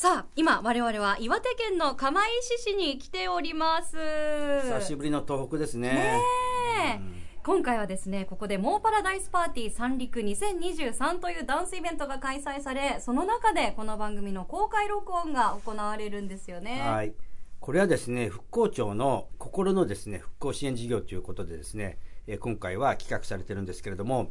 さあ、今我々は岩手県の釜石市に来ております。久しぶりの東北ですねねえ今回はですね、ここでモーパラダイスパーティー三陸2023というダンスイベントが開催され、その中でこの番組の公開録音が行われるんですよね。はいこれはですね復興庁の心のですね復興支援事業ということでですね、えー今回は企画されてるんですけれども、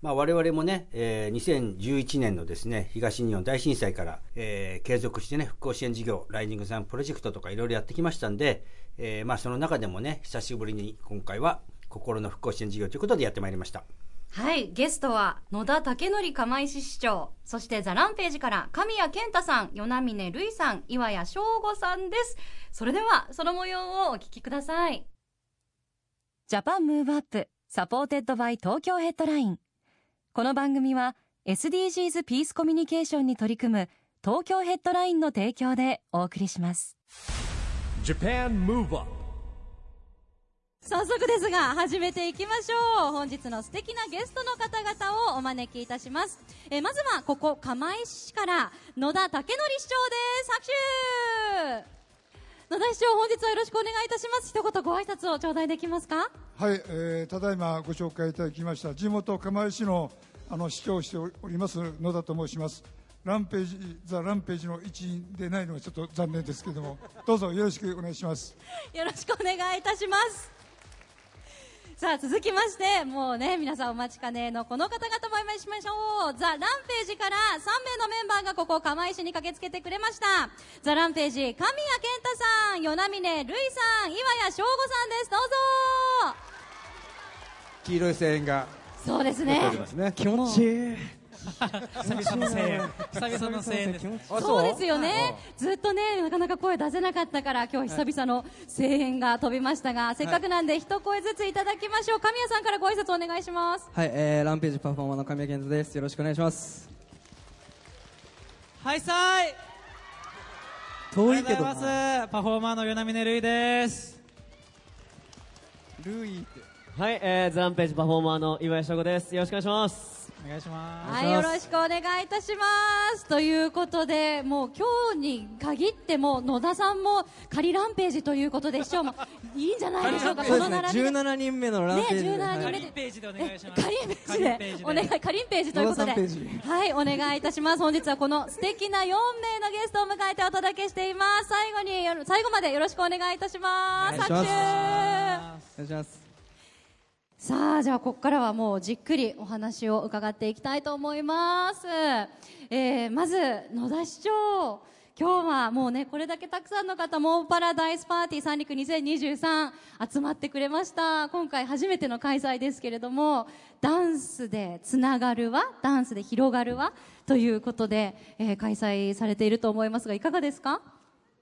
まあ、我々もね、えー2011年のですね東日本大震災から、えー継続してね復興支援事業ライジングサンプロジェクトとかいろいろやってきましたんで、えーまあ、その中でもね久しぶりに今回は心の復興支援事業ということでやってまいりましたはい、ゲストは野田武則釜石市長、そして THE RAMPAGE から神谷健太さん、与那嶺瑠唯さん、岩谷翔吾さんです。それでは、その模様をお聞きください。 Japan Move Up supported by Tokyo Headline。この番組は SDGs Peace Communication に取り組む東京ヘッドラインの提供でお送りします。Japan Move Up. 早速ですが始めていきましょう。本日の素敵なゲストの方々をお招きいたします、えーまずはここ釜石市から野田武則市長です。拍手野田市長本日はよろしくお願いいたします。一言ご挨拶を頂戴できますか？はい、えーただいまご紹介いただきました地元釜石市のあの市長をしております野田と申します。ランページザ・ランページの一員でないのはちょっと残念ですけどもどうぞよろしくお願いします。よろしくお願いいたしますさあ続きましてもうね皆さんお待ちかねのこの方々もお会いしましょう。ザ・ランページから3名のメンバーがここ釜石に駆けつけてくれました。ザ・ランページ神谷健太さん与那嶺瑠衣さん岩谷翔吾さんです。どうぞ。黄色い声援がそうですね。ね。気持ちいい久々の声援。久々の声援です。あそうですよね。ずっとねなかなか声出せなかったから今日久々の声援が飛びましたがせっかくなんで一声ずついただきましょう。神谷さんからご挨拶お願いします。はい、えー、ランページパフォーマーの神谷健太です。よろしくお願いします。はいさい。遠いけどパフォーマーの与那嶺瑠衣です。ルイって。はい、えー、ザランページパフォーマーの岩井翔吾です。よろしくお願いします。お願いします。はい、よろしくお願いいたします。ということで、もう今日に限っても野田さんも仮ランページということで、市長もいいんじゃないでしょうか、この並びで。17人目のランページ。で、ね17人目。はい。でページで。お願いしますえカリンページで、お願い、カリンページということで、はい、お願いいたします。本日はこの素敵な4名のゲストを迎えてお届けしています。最後に、最後までよろしくお願いいたします。拍手。お願いしますさあじゃあここからはもうじっくりお話を伺っていきたいと思います、えーまず野田市長今日はもうねこれだけたくさんの方モーパラダイスパーティー三陸2023集まってくれました。今回初めての開催ですけれどもダンスでつながるわダンスで広がるわということで、えー開催されていると思いますがいかがですか？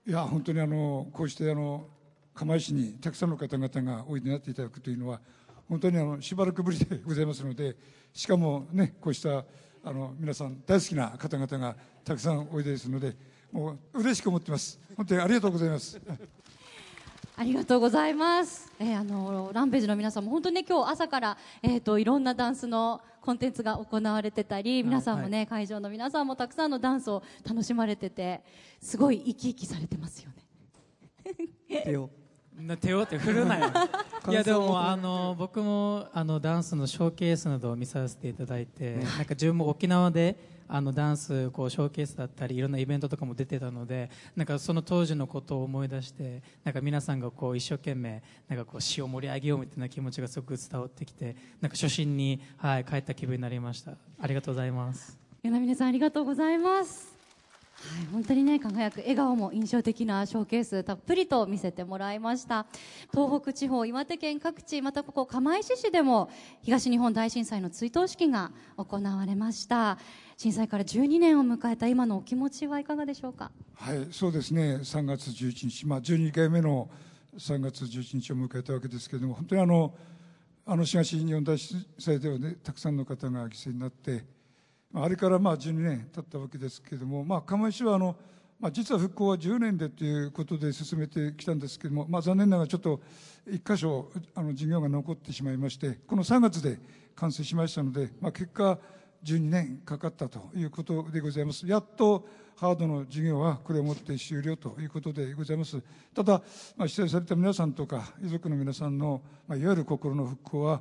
いや本当にあのこうしてあの釜石にたくさんの方々がおいでになっていただくというのは本当にあのしばらくぶりでございますのでしかもねこうしたあの皆さん大好きな方々がたくさんおいでですのでもう嬉しく思ってます本当にありがとうございます ありがとうございます。えーあのランページの皆さんも本当にね今日朝からえっ、といろんなダンスのコンテンツが行われてたり、皆さんもね、会場の皆さんもたくさんのダンスを楽しまれてて、すごい生き生きされてますよね。手をな手をって振るなよ。いやでもあの僕もあのダンスのショーケースなどを見させていただいて、なんか自分も沖縄であのダンスこうショーケースだったりいろんなイベントとかも出てたのでなんかその当時のことを思い出してなんか皆さんがこう一生懸命なんかこう詩を盛り上げようみたいな気持ちがすごく伝わってきてなんか初心に、はい、帰った気分になりました。ありがとうございます。与那嶺さんありがとうございます。はい、本当にね輝く笑顔も印象的なショーケースたっぷりと見せてもらいました。東北地方岩手県各地またここ釜石市でも東日本大震災の追悼式が行われました。震災から12年を迎えた今のお気持ちはいかがでしょうか？はいそうですね。3月11日、まあ、12回目の3月11日を迎えたわけですけれども本当にあのあの東日本大震災ではねたくさんの方が犠牲になってあれからまあ12年経ったわけですけれども、まあ、釜石はあの、まあ、実は復興は10年でということで進めてきたんですけれども、まあ、残念ながらちょっと1箇所あの事業が残ってしまいましてこの3月で完成しましたので、まあ、結果12年かかったということでございます。やっとハードの事業はこれをもって終了ということでございます。ただ、まあ、被災された皆さんとか遺族の皆さんの、まあ、いわゆる心の復興は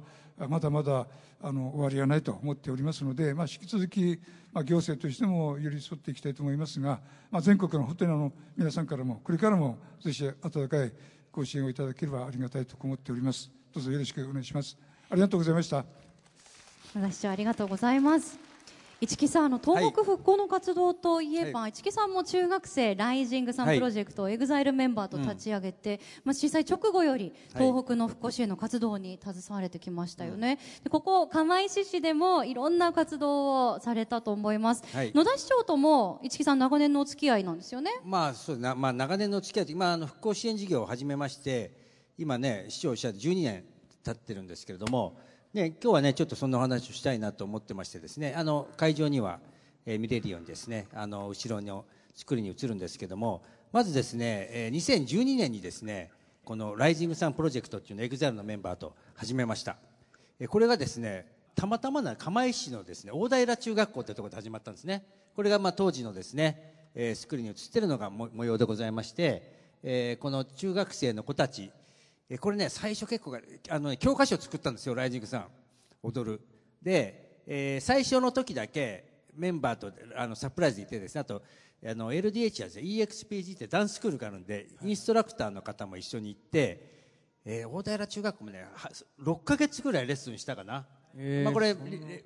まだまだあの終わりがないと思っておりますので、まあ、引き続き、まあ、行政としても寄り添っていきたいと思いますが、まあ、全国の本当にあの皆さんからもこれからもぜひ温かいご支援をいただければありがたいと思っております。どうぞよろしくお願いします。ありがとうございました。野田市長ありがとうございます。一木さんあの東北復興の活動といえば、はい、一木さんも中学生 Rising Sun Project を EXILE メンバーと立ち上げて、うん、まあ、震災直後より東北の復興支援の活動に携われてきましたよね、でここ釜石市でもいろんな活動をされたと思います、はい、野田市長とも市木さん長年のお付き合いなんですよね？まあそうな、まあ、長年のお付き合い今あの復興支援事業を始めまして今ね市長者で12年経ってるんですけれどもね、今日はねちょっとそんなお話をしたいなと思ってましてですねあの会場にはえー、見れるようにですねあの後ろの作りに移るんですけどもまずですね、えー、2012年にですねこの Rising Sun Project っていうのを EXILE のメンバーと始めました、えー、これがですねたまたまな釜石市のですね大平中学校というところで始まったんですね。これがまあ当時のですね、えー、スクリーンに映ってるのが模様でございまして、えー、この中学生の子たち、えー、これね最初結構あの、ね、教科書を作ったんですよ Rising Sun。踊る。で、えー、最初の時だけメンバーとあのサプライズでいてですねあとあの LDH はです、ね、EXPG ってダンススクールがあるんで、インストラクターの方も一緒に行って、えー、大平中学校もね6か月ぐらいレッスンしたかな、えー、まあ、これ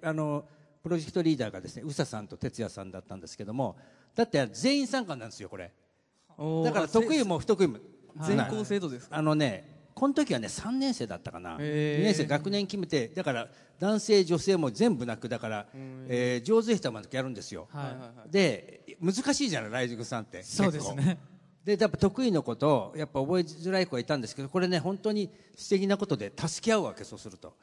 あのプロジェクトリーダーがですね宇佐さんと哲也さんだったんですけどもだって全員参加なんですよこれ。だから得意も不得意も。全校制度ですあのねこの時はね3年生だったかな、えー、2年生学年決めてだから男性女性も全部なくだから、えー、上手人までやるんですよ、で難しいじゃないライジングさんって。そうですね。でやっぱ得意のことやっぱ覚えづらい子がいたんですけどこれね本当に素敵なことで助け合うわけそうすると。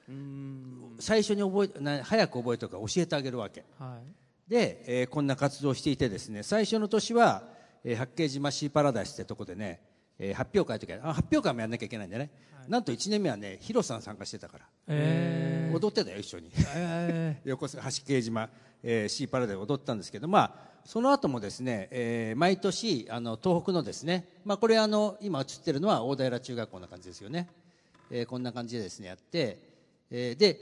最初に覚えな早く覚えとか教えてあげるわけ、はい、で、えー、こんな活動をしていてですね最初の年は、えー、八景島シーパラダイスってとこでねえー、発表会とか発表会もやんなきゃいけないんでね、はい、なんと1年目はねヒロさん参加してたから、えー、踊ってたよ一緒に、えー、横須賀橋慶島、えー、シーパラで踊ったんですけどまあその後もですね、えー、毎年あの東北のですね、まあ、これあの今映ってるのは大平中学校な感じですよね、えー、こんな感じでですねやって、えー、で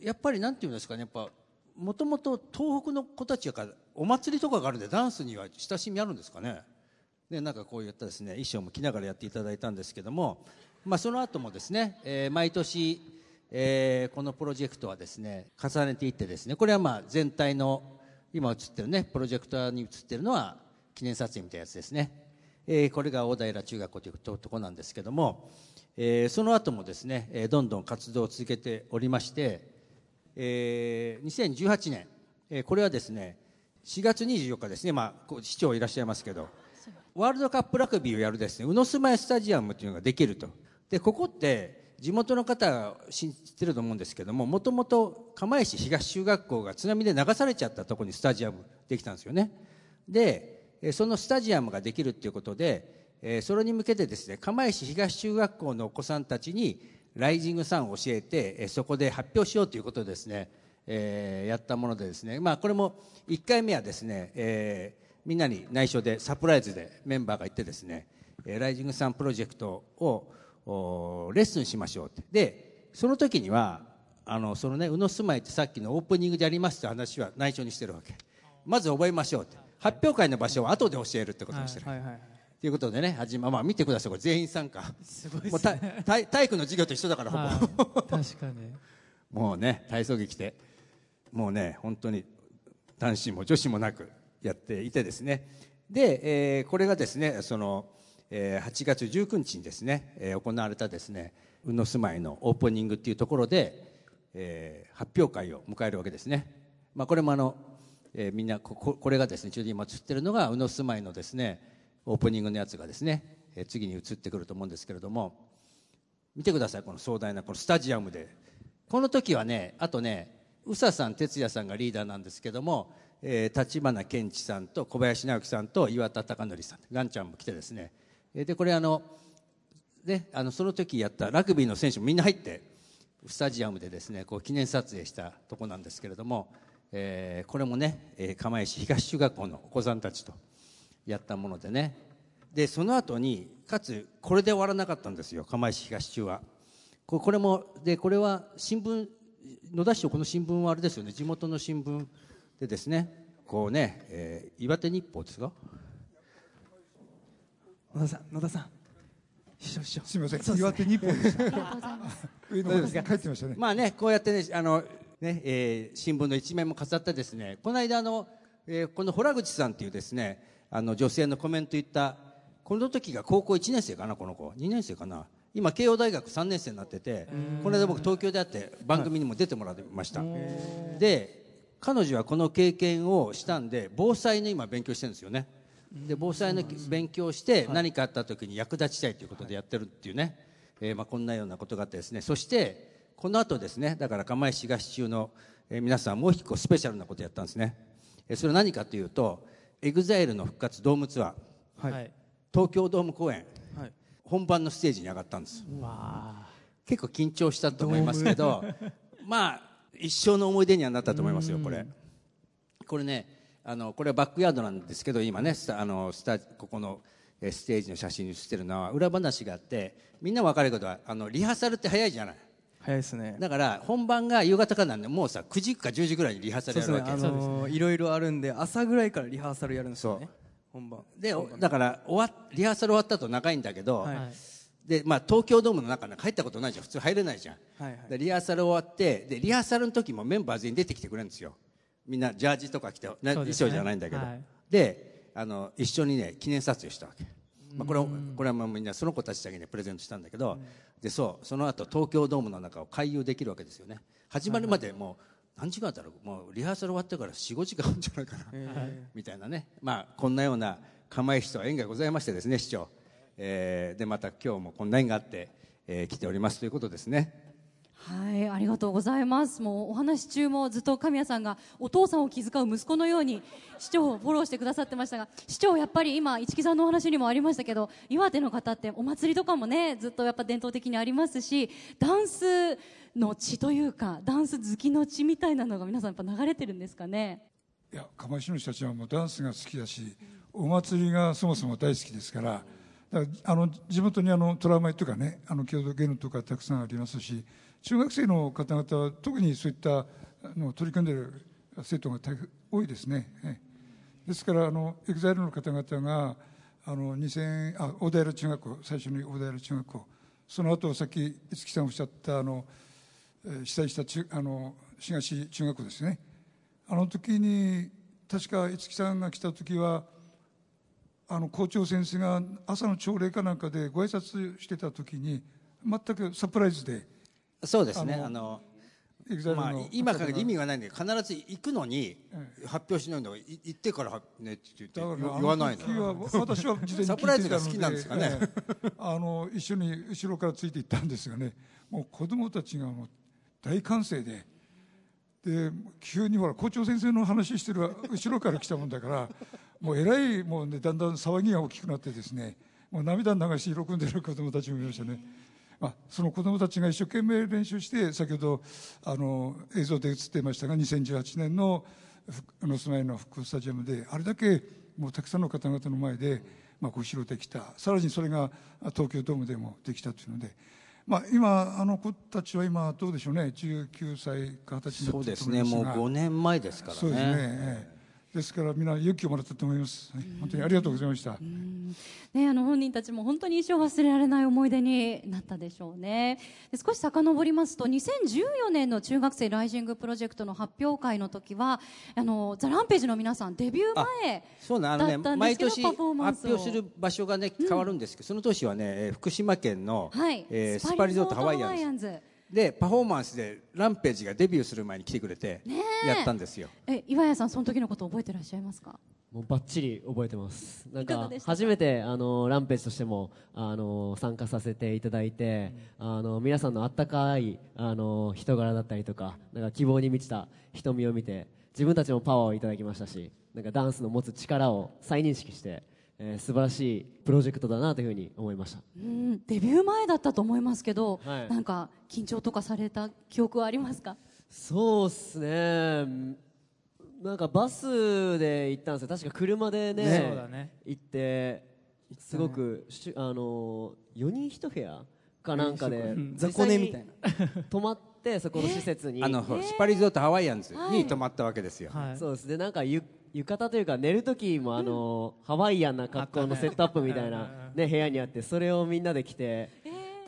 やっぱりなんていうんですかねやっぱもともと東北の子たちがお祭りとかがあるんでダンスには親しみあるんですかね？でなんかこういったですね衣装も着ながらやっていただいたんですけども、まあ、その後もですね、えー、毎年、えー、このプロジェクトはですね重ねていってですねこれはまあ全体の今映ってるねプロジェクターに映ってるのは記念撮影みたいなやつですね、えー、これが大平中学校というとこなんですけども、えー、その後もですね、えー、どんどん活動を続けておりまして、えー、2018年、えー、これはですね4月24日ですね、まあ、市長いらっしゃいますけどワールドカップラグビーをやるですね、宇野住まいスタジアムというのができると。で、ここって、地元の方は知ってると思うんですけども、もともと釜石東中学校が津波で流されちゃったところにスタジアムできたんですよね。で、そのスタジアムができるっていうことで、それに向けてですね、釜石東中学校のお子さんたちに、ライジングサンを教えて、そこで発表しようということでですね、え、やったものでですね、まあこれも1回目はですね、えみんなに内緒でサプライズでメンバーが行ってですね、ライジングサンプロジェクトをレッスンしましょうって。で、その時には、あの、そのね、宇野住まいってさっきのオープニングでありますって話は内緒にしてるわけ。まず覚えましょうって。発表会の場所は後で教えるってことにしてる。はいはいはいということでね、始ま、まあ見てください、これ全員参加。すごい、ね、もう体体育の授業と一緒だから、ほぼ。確かに。もうね、体操着着て、もうね、本当に男子も女子もなく、やっていてですね。で、えーこれがですねその、えー8月19日にですね、えー行われたですね宇野住まいのオープニングっていうところで、えー発表会を迎えるわけですね、まあ、これもあの、えーみんなこここれがですねちょうど今映ってるのが宇野住まいのですねオープニングのやつがですね、えー次に映ってくると思うんですけれども見てくださいこの壮大なこのスタジアムで。この時はねあとね宇佐さん哲也さんがリーダーなんですけどもえー立花健一さんと小林直樹さんと岩田貴則さん。ガンちゃんも来てですね。でこれあのねあのその時やったラグビーの選手もみんな入ってスタジアムでですねこう記念撮影したとこなんですけれども、えーこれもね、えー釜石東中学校のお子さんたちとやったものでね。でその後にかつこれで終わらなかったんですよ。釜石東中は。ここれもでこれは新聞野田市のこの新聞はあれですよね。地元の新聞。でですねこうね、えー岩手日報ですか？野田さん野田さん。師匠師匠。すみませんね。岩手日報でした。ありがとうございます。上の方に書いてましたね。まあねこうやってねあのね、えー新聞の一面も飾ってですねこの間あの、えーこの洞口さんっていうですねあの女性のコメント言ったこの時が高校1年生かなこの子。2年生かな。今慶応大学3年生になっててこの間僕東京で会って番組にも出てもらいました、で彼女はこの経験をしたんで防災の今勉強してるんですよね。で防災の勉強をして何かあった時に役立ちたいということでやってるっていうね、えーまあ、こんなようなことがあってですね。そしてこの後ですねだから釜石東中の、えー皆さんもう一個スペシャルなことやったんですね、えーそれは何かというと EXILE の復活ドームツアー、はい。東京ドーム公演、はい。本番のステージに上がったんです。わ結構緊張したと思いますけどまあ一生の思い出にはなったと思いますよこれ。これねあのこれはバックヤードなんですけど今ねあのスタここのえーステージの写真に写ってるのは裏話があってみんな分かるけどあのリハーサルって早いじゃない。早いですね。だから本番が夕方からなんでもうさ9時か10時ぐらいにリハーサそうルやるわけ。ですね。あのーいろいろあるんで朝ぐらいからリハーサルやるんですよね。本番。でおだから終わリハーサル終わった後長いんだけど、はいでまあ、東京ドームの中なんか入ったことないじゃん。普通入れないじゃん、はいはい。でリハーサル終わってでリハーサルの時もメンバー全員出てきてくれるんですよ。みんなジャージとか着て、ね。衣装じゃないんだけど、はい。であの一緒にね記念撮影したわけ、まあ、これはこれはもうみんなその子たちだけにプレゼントしたんだけど、でそうその後東京ドームの中を回遊できるわけですよね。始まるまでもう何時間だろう？もうリハーサル終わってから45時間あるんじゃないかな、みたいなね。まあこんなような釜石とは縁がございましてですね市長、えーでまた今日もこんな縁があって、えー来ておりますということですねはい、ありがとうございます。もうお話中もずっと神谷さんがお父さんを気遣う息子のように市長をフォローしてくださってましたが、市長やっぱり今市木さんのお話にもありましたけど、岩手の方ってお祭りとかもね、ずっとやっぱ伝統的にありますし、ダンスの血というか、ダンス好きの血みたいなのが皆さんやっぱ流れてるんですかね。いや釜石の人たちはもうダンスが好きだしお祭りがそもそも大好きですからだからあの地元にあのトラウマとかねあの郷土芸能とかたくさんありますし中学生の方々は特にそういったの取り組んでいる生徒が大多いですね。ですからあの EXILE の方々があの2000あ大平中学校最初に大平中学校その後さっき一木さんおっしゃったあのえ被災した中あの東中学校ですねあの時に確か一木さんが来た時はあの校長先生が朝の朝礼かなんかでご挨拶してた時に全くサプライズでそうですね。あのまあの、今から意味がないんで必ず行くのにえ発表しないのい行ってからねって言ってだから言わないの。は私は事前にサプライズが好きなんですかね、え えあの一緒に後ろからついていったんですがねもう子供たちがもう大歓声でで急にほら校長先生の話してる後ろから来たもんだからもうえらいもう、ね、だんだん騒ぎが大きくなってですねもう涙流し喜んでる子供たちもいましたね。まあ、その子供たちが一生懸命練習して先ほどあの映像で映っていましたが2018年のふの住まいの復興スタジアムであれだけもうたくさんの方々の前で、まあ、ご披露できた。さらにそれが東京ドームでもできたというので、まあ、今あの子たちは今どうでしょうね。19歳か20歳になってそうですね。もう5年前ですからね。そうですね、ええですからみんな勇気をもらったと思います、はい。本当にありがとうございました、ね、あの本人たちも本当に一生忘れられない思い出になったでしょうね。で少し遡りますと2014年の中学生ライジングプロジェクトの発表会の時はあのザ・ランページの皆さんデビュー前そうね、あのねだったんで毎すけど年発表する場所がね、変わるんですけど、その年はね、えー福島県の、はい。えースパリゾートハワイアンズ。ズで、パフォーマンスでランページがデビューする前に来てくれて、やったんですよ。え岩谷さんその時のこと覚えてらっしゃいますか？もうバッチリ覚えてます。なんか初めてあのランページとしてもあの参加させていただいて、あの皆さんのあったかいあの人柄だったりとか、なんか希望に満ちた瞳を見て、自分たちもパワーをいただきましたし、なんかダンスの持つ力を再認識して、えー素晴らしいプロジェクトだなというふうに思いました。うんデビュー前だったと思いますけど、はいなんか緊張とかされた記憶はありますか？そうっすね。なんかバスで行ったんですよ。確か車でね、ねそうだね行って、すごく、しゅあのー、4人1部屋かなんかでうん、雑魚寝みたいな。泊まって、そこの施設に。あの、スパリゾートハワイアンズに泊まったわけですよ。そうですね。なんかゆ、浴衣というか寝る時もあのーハワイアンな格好のセットアップみたいなね、部屋にあって、それをみんなで着て、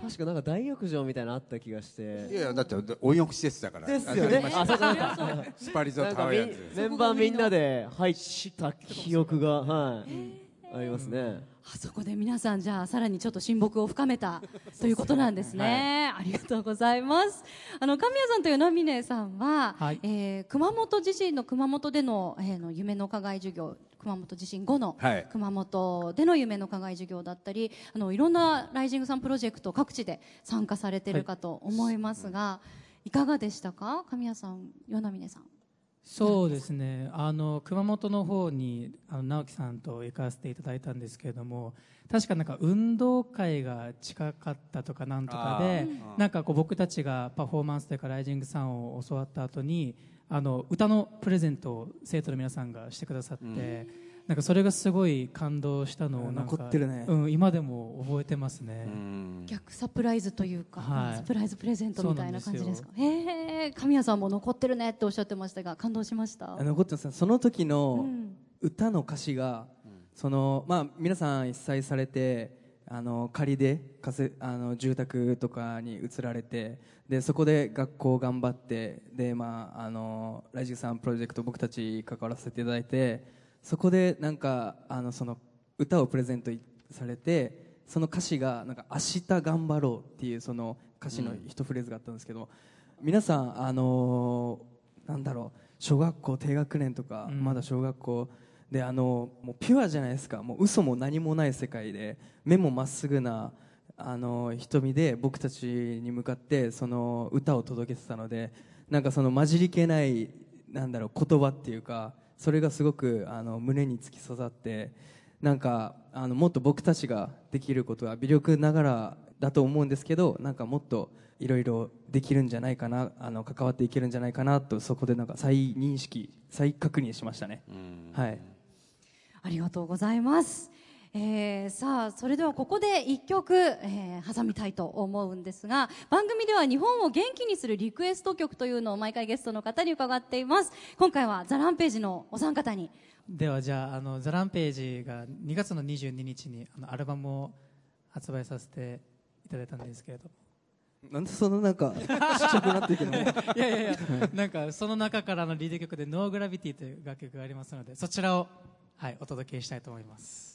確かなんか大浴場みたいなのあった気がして。いやいや、だって温浴施設だから。ですよね。あ、そうか、そうか。スパリゾートハワイアンズ。メンバーみんなで入った記憶が、はい、ありますね。あそこで皆さんじゃあさらにちょっと親睦を深めた ということなんですね、ありがとうございます。あの神谷さんと与那峰さんは、えー熊本地震の熊本での,、えーの夢の課外授業熊本地震後のはい。熊本での夢の課外授業だったりあのいろんなライジングさんプロジェクト各地で参加されてるかと思いますが、い、かがでしたか？神谷さん与那峰さんそうですね。あの熊本の方にあの直樹さんと行かせていただいたんですけれども確かなんか運動会が近かったとかなんとかでなんかこう僕たちがパフォーマンスというかライジングさんを教わった後にあの歌のプレゼントを生徒の皆さんがしてくださって、なんかそれがすごい感動したのを残ってるね。うん、今でも覚えてますね。逆サプライズというか、はい。サプライズプレゼントみたいな感じですか？へえ神谷さんも残ってるねっておっしゃってましたが感動しました？あ残ってます。その時うのん。歌の歌詞が、そのまあ、皆さん被災されてあの仮でかせあの住宅とかに移られてでそこで学校頑張ってで、まあ、あのライジングさんプロジェクト僕たち関わらせていただいてそこでなんかあのその歌をプレゼントされてその歌詞がなんか明日頑張ろうっていうその歌詞の一フレーズがあったんですけど、皆さんあのなんだろう小学校低学年とか、うん。まだ小学校であのもうピュアじゃないですか。もう嘘も何もない世界で目もまっすぐなあの瞳で僕たちに向かってその歌を届けてたのでなんかその混じりけないなんだろう言葉っていうかそれがすごくあの胸に突き刺さってなんかあのもっと僕たちができることは微力ながらだと思うんですけどなんかもっといろいろできるんじゃないかなあの関わっていけるんじゃないかなとそこでなんか再認識再確認しましたね。はいありがとうございます。えーさあそれではここで一曲、えー挟みたいと思うんですが番組では日本を元気にするリクエスト曲というのを毎回ゲストの方に伺っています。今回はザ・ランページのお三方に。ではじゃああのザ・ランページが2月の22日にあのアルバムを発売させていただいたんですけれども。なんでそのなんかちっちゃくなっていくの？いやいやいやなんかその中からのリード曲で「ノーグラビティという楽曲がありますのでそちらを、はい、お届けしたいと思います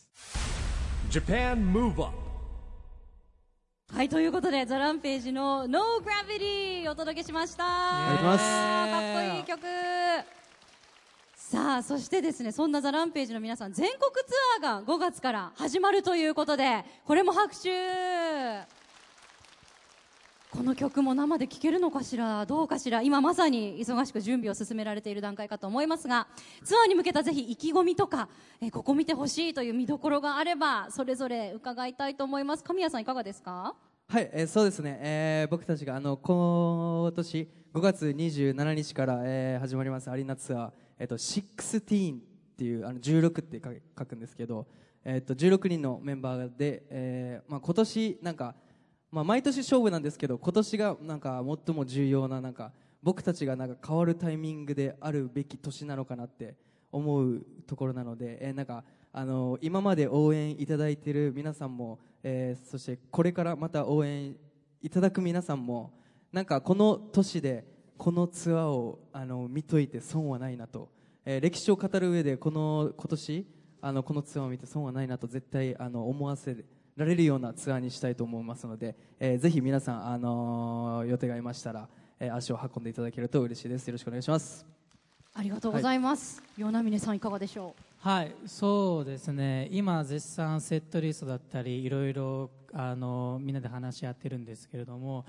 はいということでザ・ランページの「No Gravity」お届けしました。願いします。かっこいい曲。さあそしてですねそんなザ・ランページの皆さん全国ツアーが5月から始まるということでこれも拍手この曲も生で聴けるのかしらどうかしら。今まさに忙しく準備を進められている段階かと思いますがツアーに向けたぜひ意気込みとか、えーここ見てほしいという見どころがあればそれぞれ伺いたいと思います。神谷さんいかがですか？はい、えーそうですね、えー僕たちがあの今年5月27日から、えー始まりますアリーナツアー、えー、と16っていうあの16って書書くんですけど、えー、と16人のメンバーで、えーまあ、今年なんか、まあ、毎年勝負なんですけど今年がなんか最も重要ななんか僕たちがなんか変わるタイミングであるべき年なのかなって思うところなので、えーなんかあの今まで応援いただいている皆さんも、えーそしてこれからまた応援いただく皆さんもなんかこの年でこのツアーをあの見といて損はないなと、えー歴史を語る上でこの今年あのこのツアーを見て損はないなと絶対あの思わせるられるようなツアーにしたいと思いますので、えーぜひ皆さん、あのー予定がありましたら、えー足を運んでいただけると嬉しいです。よろしくお願いします。ありがとうございます。与那嶺さんいかがでしょはい、そうですね。今絶賛セットリストだったりいろいろあのみんなで話し合ってるんですけれども、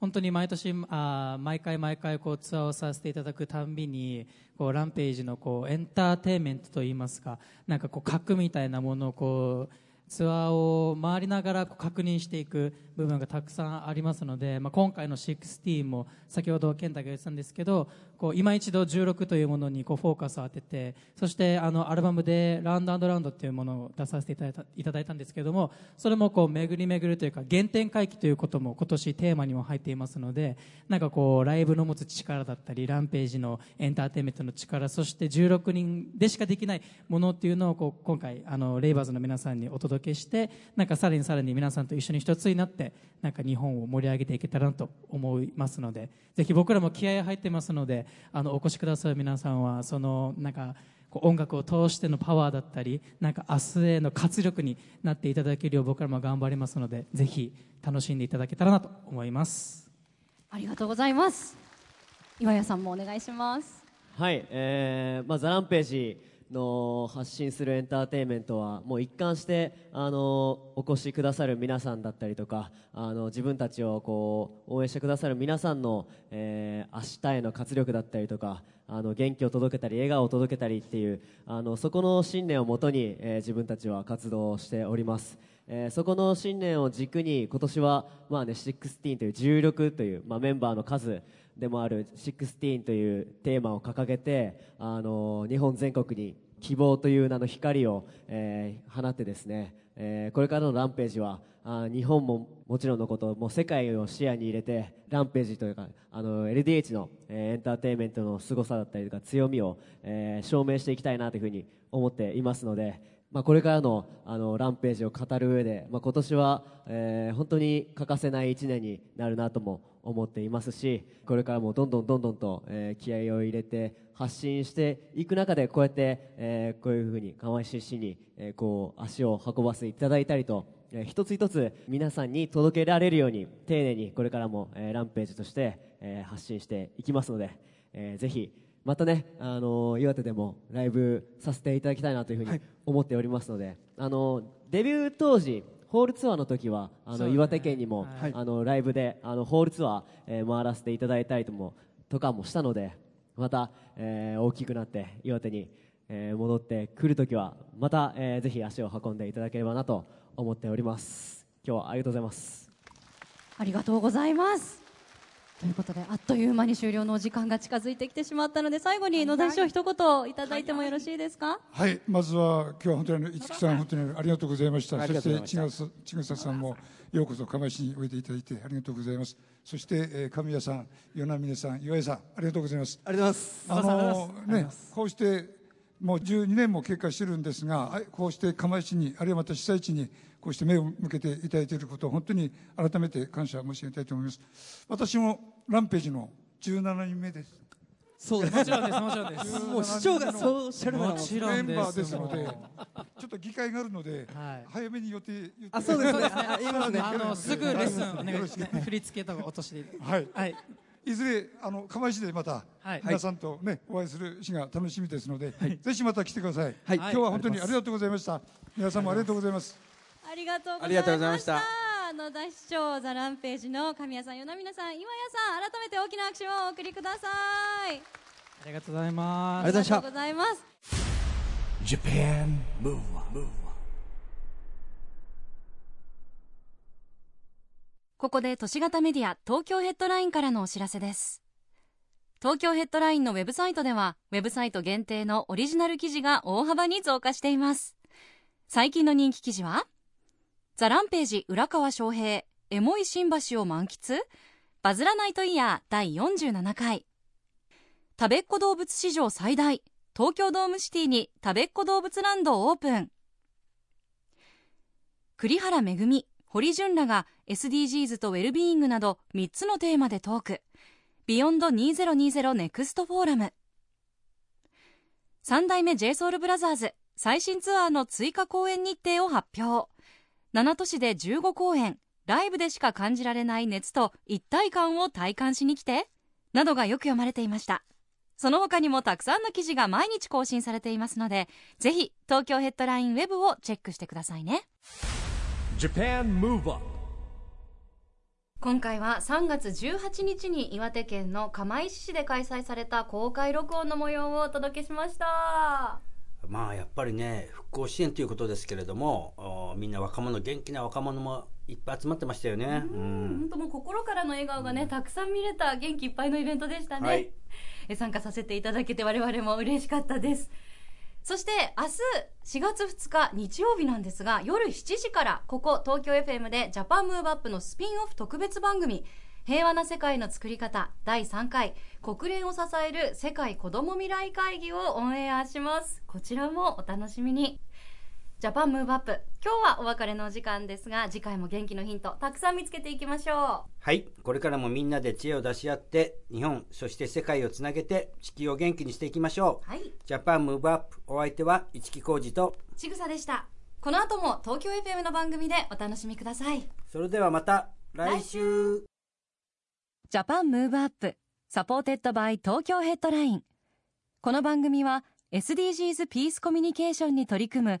本当に毎年あー毎回毎回こうツアーをさせていただくたんびにこうランページのこうエンターテインメントといいますか、なんかこう核みたいなものをこうツアーを回りながら確認していく部分がたくさんありますので、まあ、今回の16も先ほど健太が言ってたんですけどこう今一度16というものにこうフォーカスを当ててそしてあのアルバムで「ラウンドラウンド」というものを出させていただいたいただいたんですけどもそれもこう巡り巡るというか原点回帰ということも今年テーマにも入っていますのでなんかこうライブの持つ力だったりランページのエンターテインメントの力そして16人でしかできないものっていうのをこう今回あのレイバーズの皆さんにお届けしてなんかさらにさらに皆さんと一緒に一つになってなんか日本を盛り上げていけたらなと思いますのでぜひ僕らも気合入ってますのであのお越しくださる皆さんはそのなんか音楽を通してのパワーだったりなんか明日への活力になっていただけるよう僕らも頑張りますのでぜひ楽しんでいただけたらなと思いますありがとうございます岩谷さんもお願いします。はい、えーまあ、ザランページの発信するエンターテインメントはもう一貫してあのお越しくださる皆さんだったりとかあの自分たちをこう応援してくださる皆さんの、えー明日への活力だったりとかあの元気を届けたり笑顔を届けたりっていうあのそこの信念をもとに、えー自分たちは活動しております。えーそこの信念を軸に今年は、まあね、16という16という、まあ、メンバーの数でもある16というテーマを掲げて、あの日本全国に希望という名の光を、えー放ってですね、えーこれからのランページはあ日本ももちろんのこともう世界を視野に入れてランページというかあの LDH の、えーエンターテインメントの凄さだったりとか強みを、えー証明していきたいなというふうに思っていますので、まあ、これからのあのランページを語る上で、まあ、今年は、えー本当に欠かせない1年になるなとも思っていますしこれからもどんどんどんどんと、えー気合を入れて発信していく中でこうやって、えーこういうふうに釜石市に、えーこう足を運ばせていただいたりと、えー一つ一つ皆さんに届けられるように丁寧にこれからも、えーランページとして、えー発信していきますので、えーぜひまたね、あの岩手でもライブさせていただきたいなというふうに思っておりますので、あのデビュー当時ホールツアーの時はあの、岩手県にも、はい。あのライブであのホールツアー、えー回らせていただいたりともとかもしたのでまた、えー大きくなって岩手に、えー戻ってくる時はまた、えーぜひ足を運んでいただければなと思っております。今日はありがとうございます。ありがとうございますということであっという間に終了のお時間が近づいてきてしまったので最後に野田市長一言いただいてもよろしいですか？はい、まずは今日は本当に五木さん本当にありがとうございました。そして千草さんもようこそ釜石においでいただいてありがとうございます。そして、えー、神谷さん、与那嶺さん、岩井さんありがとうございます。ありがとうございますあのねこうしてもう12年も経過してるんですが、はいこうして釜石にあるいはまた被災地にこうして目を向けていただいていることを本当に改めて感謝申し上げたいと思います。私もランページの17人目です。そうです。もちろんですもちろんです。もう市長がそうおっしゃるならもちろんですメンバーですのでちょっと議会があるので、はい。早めに予定あそうですね。そうですねあ言いますねあのすぐレッスンお願いしく。振り付けとか落として。はい、はいいずれあの釜石でまたはい。皆さんとね、お会いする日が楽しみですので、ぜひまた来てください、はい。今日は本当にありがとうございました。皆さんもありがとうございます。ありがとうございました。ざいました野田市長ザランページの神谷さん与那嶺さん岩谷さん改めて大きな拍手をお送りください。ありがとうございます。ありがとうございました。ありがとうございます Japan Move Up, Move Up. ここで都市型メディア東京ヘッドラインからのお知らせです。東京ヘッドラインのウェブサイトではウェブサイト限定のオリジナル記事が大幅に増加しています。最近の人気記事はザランページ浦川翔平エモい新橋を満喫バズらないとイヤー第47回。食べっ子動物史上最大東京ドームシティにたべっ子動物ランドオープン。栗原めぐみ堀潤らが SDGs とウェルビーイングなど3つのテーマでトーク。Beyond 2020 Next Forum。三代目 J SOUL BROTHERS 最新ツアーの追加公演日程を発表。7都市で15公演。ライブでしか感じられない熱と一体感を体感しに来て。などがよく読まれていました。その他にもたくさんの記事が毎日更新されていますのでぜひ東京 Headline Web をチェックしてくださいね。今回は3月18日に岩手県の釜石市で開催された公開録音の模様をお届けしました。まあやっぱりね復興支援ということですけれどもおみんな若者元気な若者もいっぱい集まってましたよね。うん本当もう心からの笑顔がね、たくさん見れた元気いっぱいのイベントでしたね、はい。え参加させていただけて我々も嬉しかったですそして明日4月2日日曜日なんですが夜7時からここ東京 FM でジャパンムーブアップのスピンオフ特別番組平和な世界の作り方第3回国連を支える世界子ども未来会議をオンエアします。こちらもお楽しみに。ジャパンムーブアップ。今日はお別れのお時間ですが次回も元気のヒントたくさん見つけていきましょはい。これからもみんなで知恵を出し合って日本そして世界をつなげて地球を元気にしていきましょう、はい。ジャパンムーブアップ。お相手は市木浩二とうちぐさでした。この後も東京 FM の番組でお楽しみください。それではまた来週。 Japan Move Up. Supported by Tokyo Headline。この番組は SDGs Peace Communication に取り組む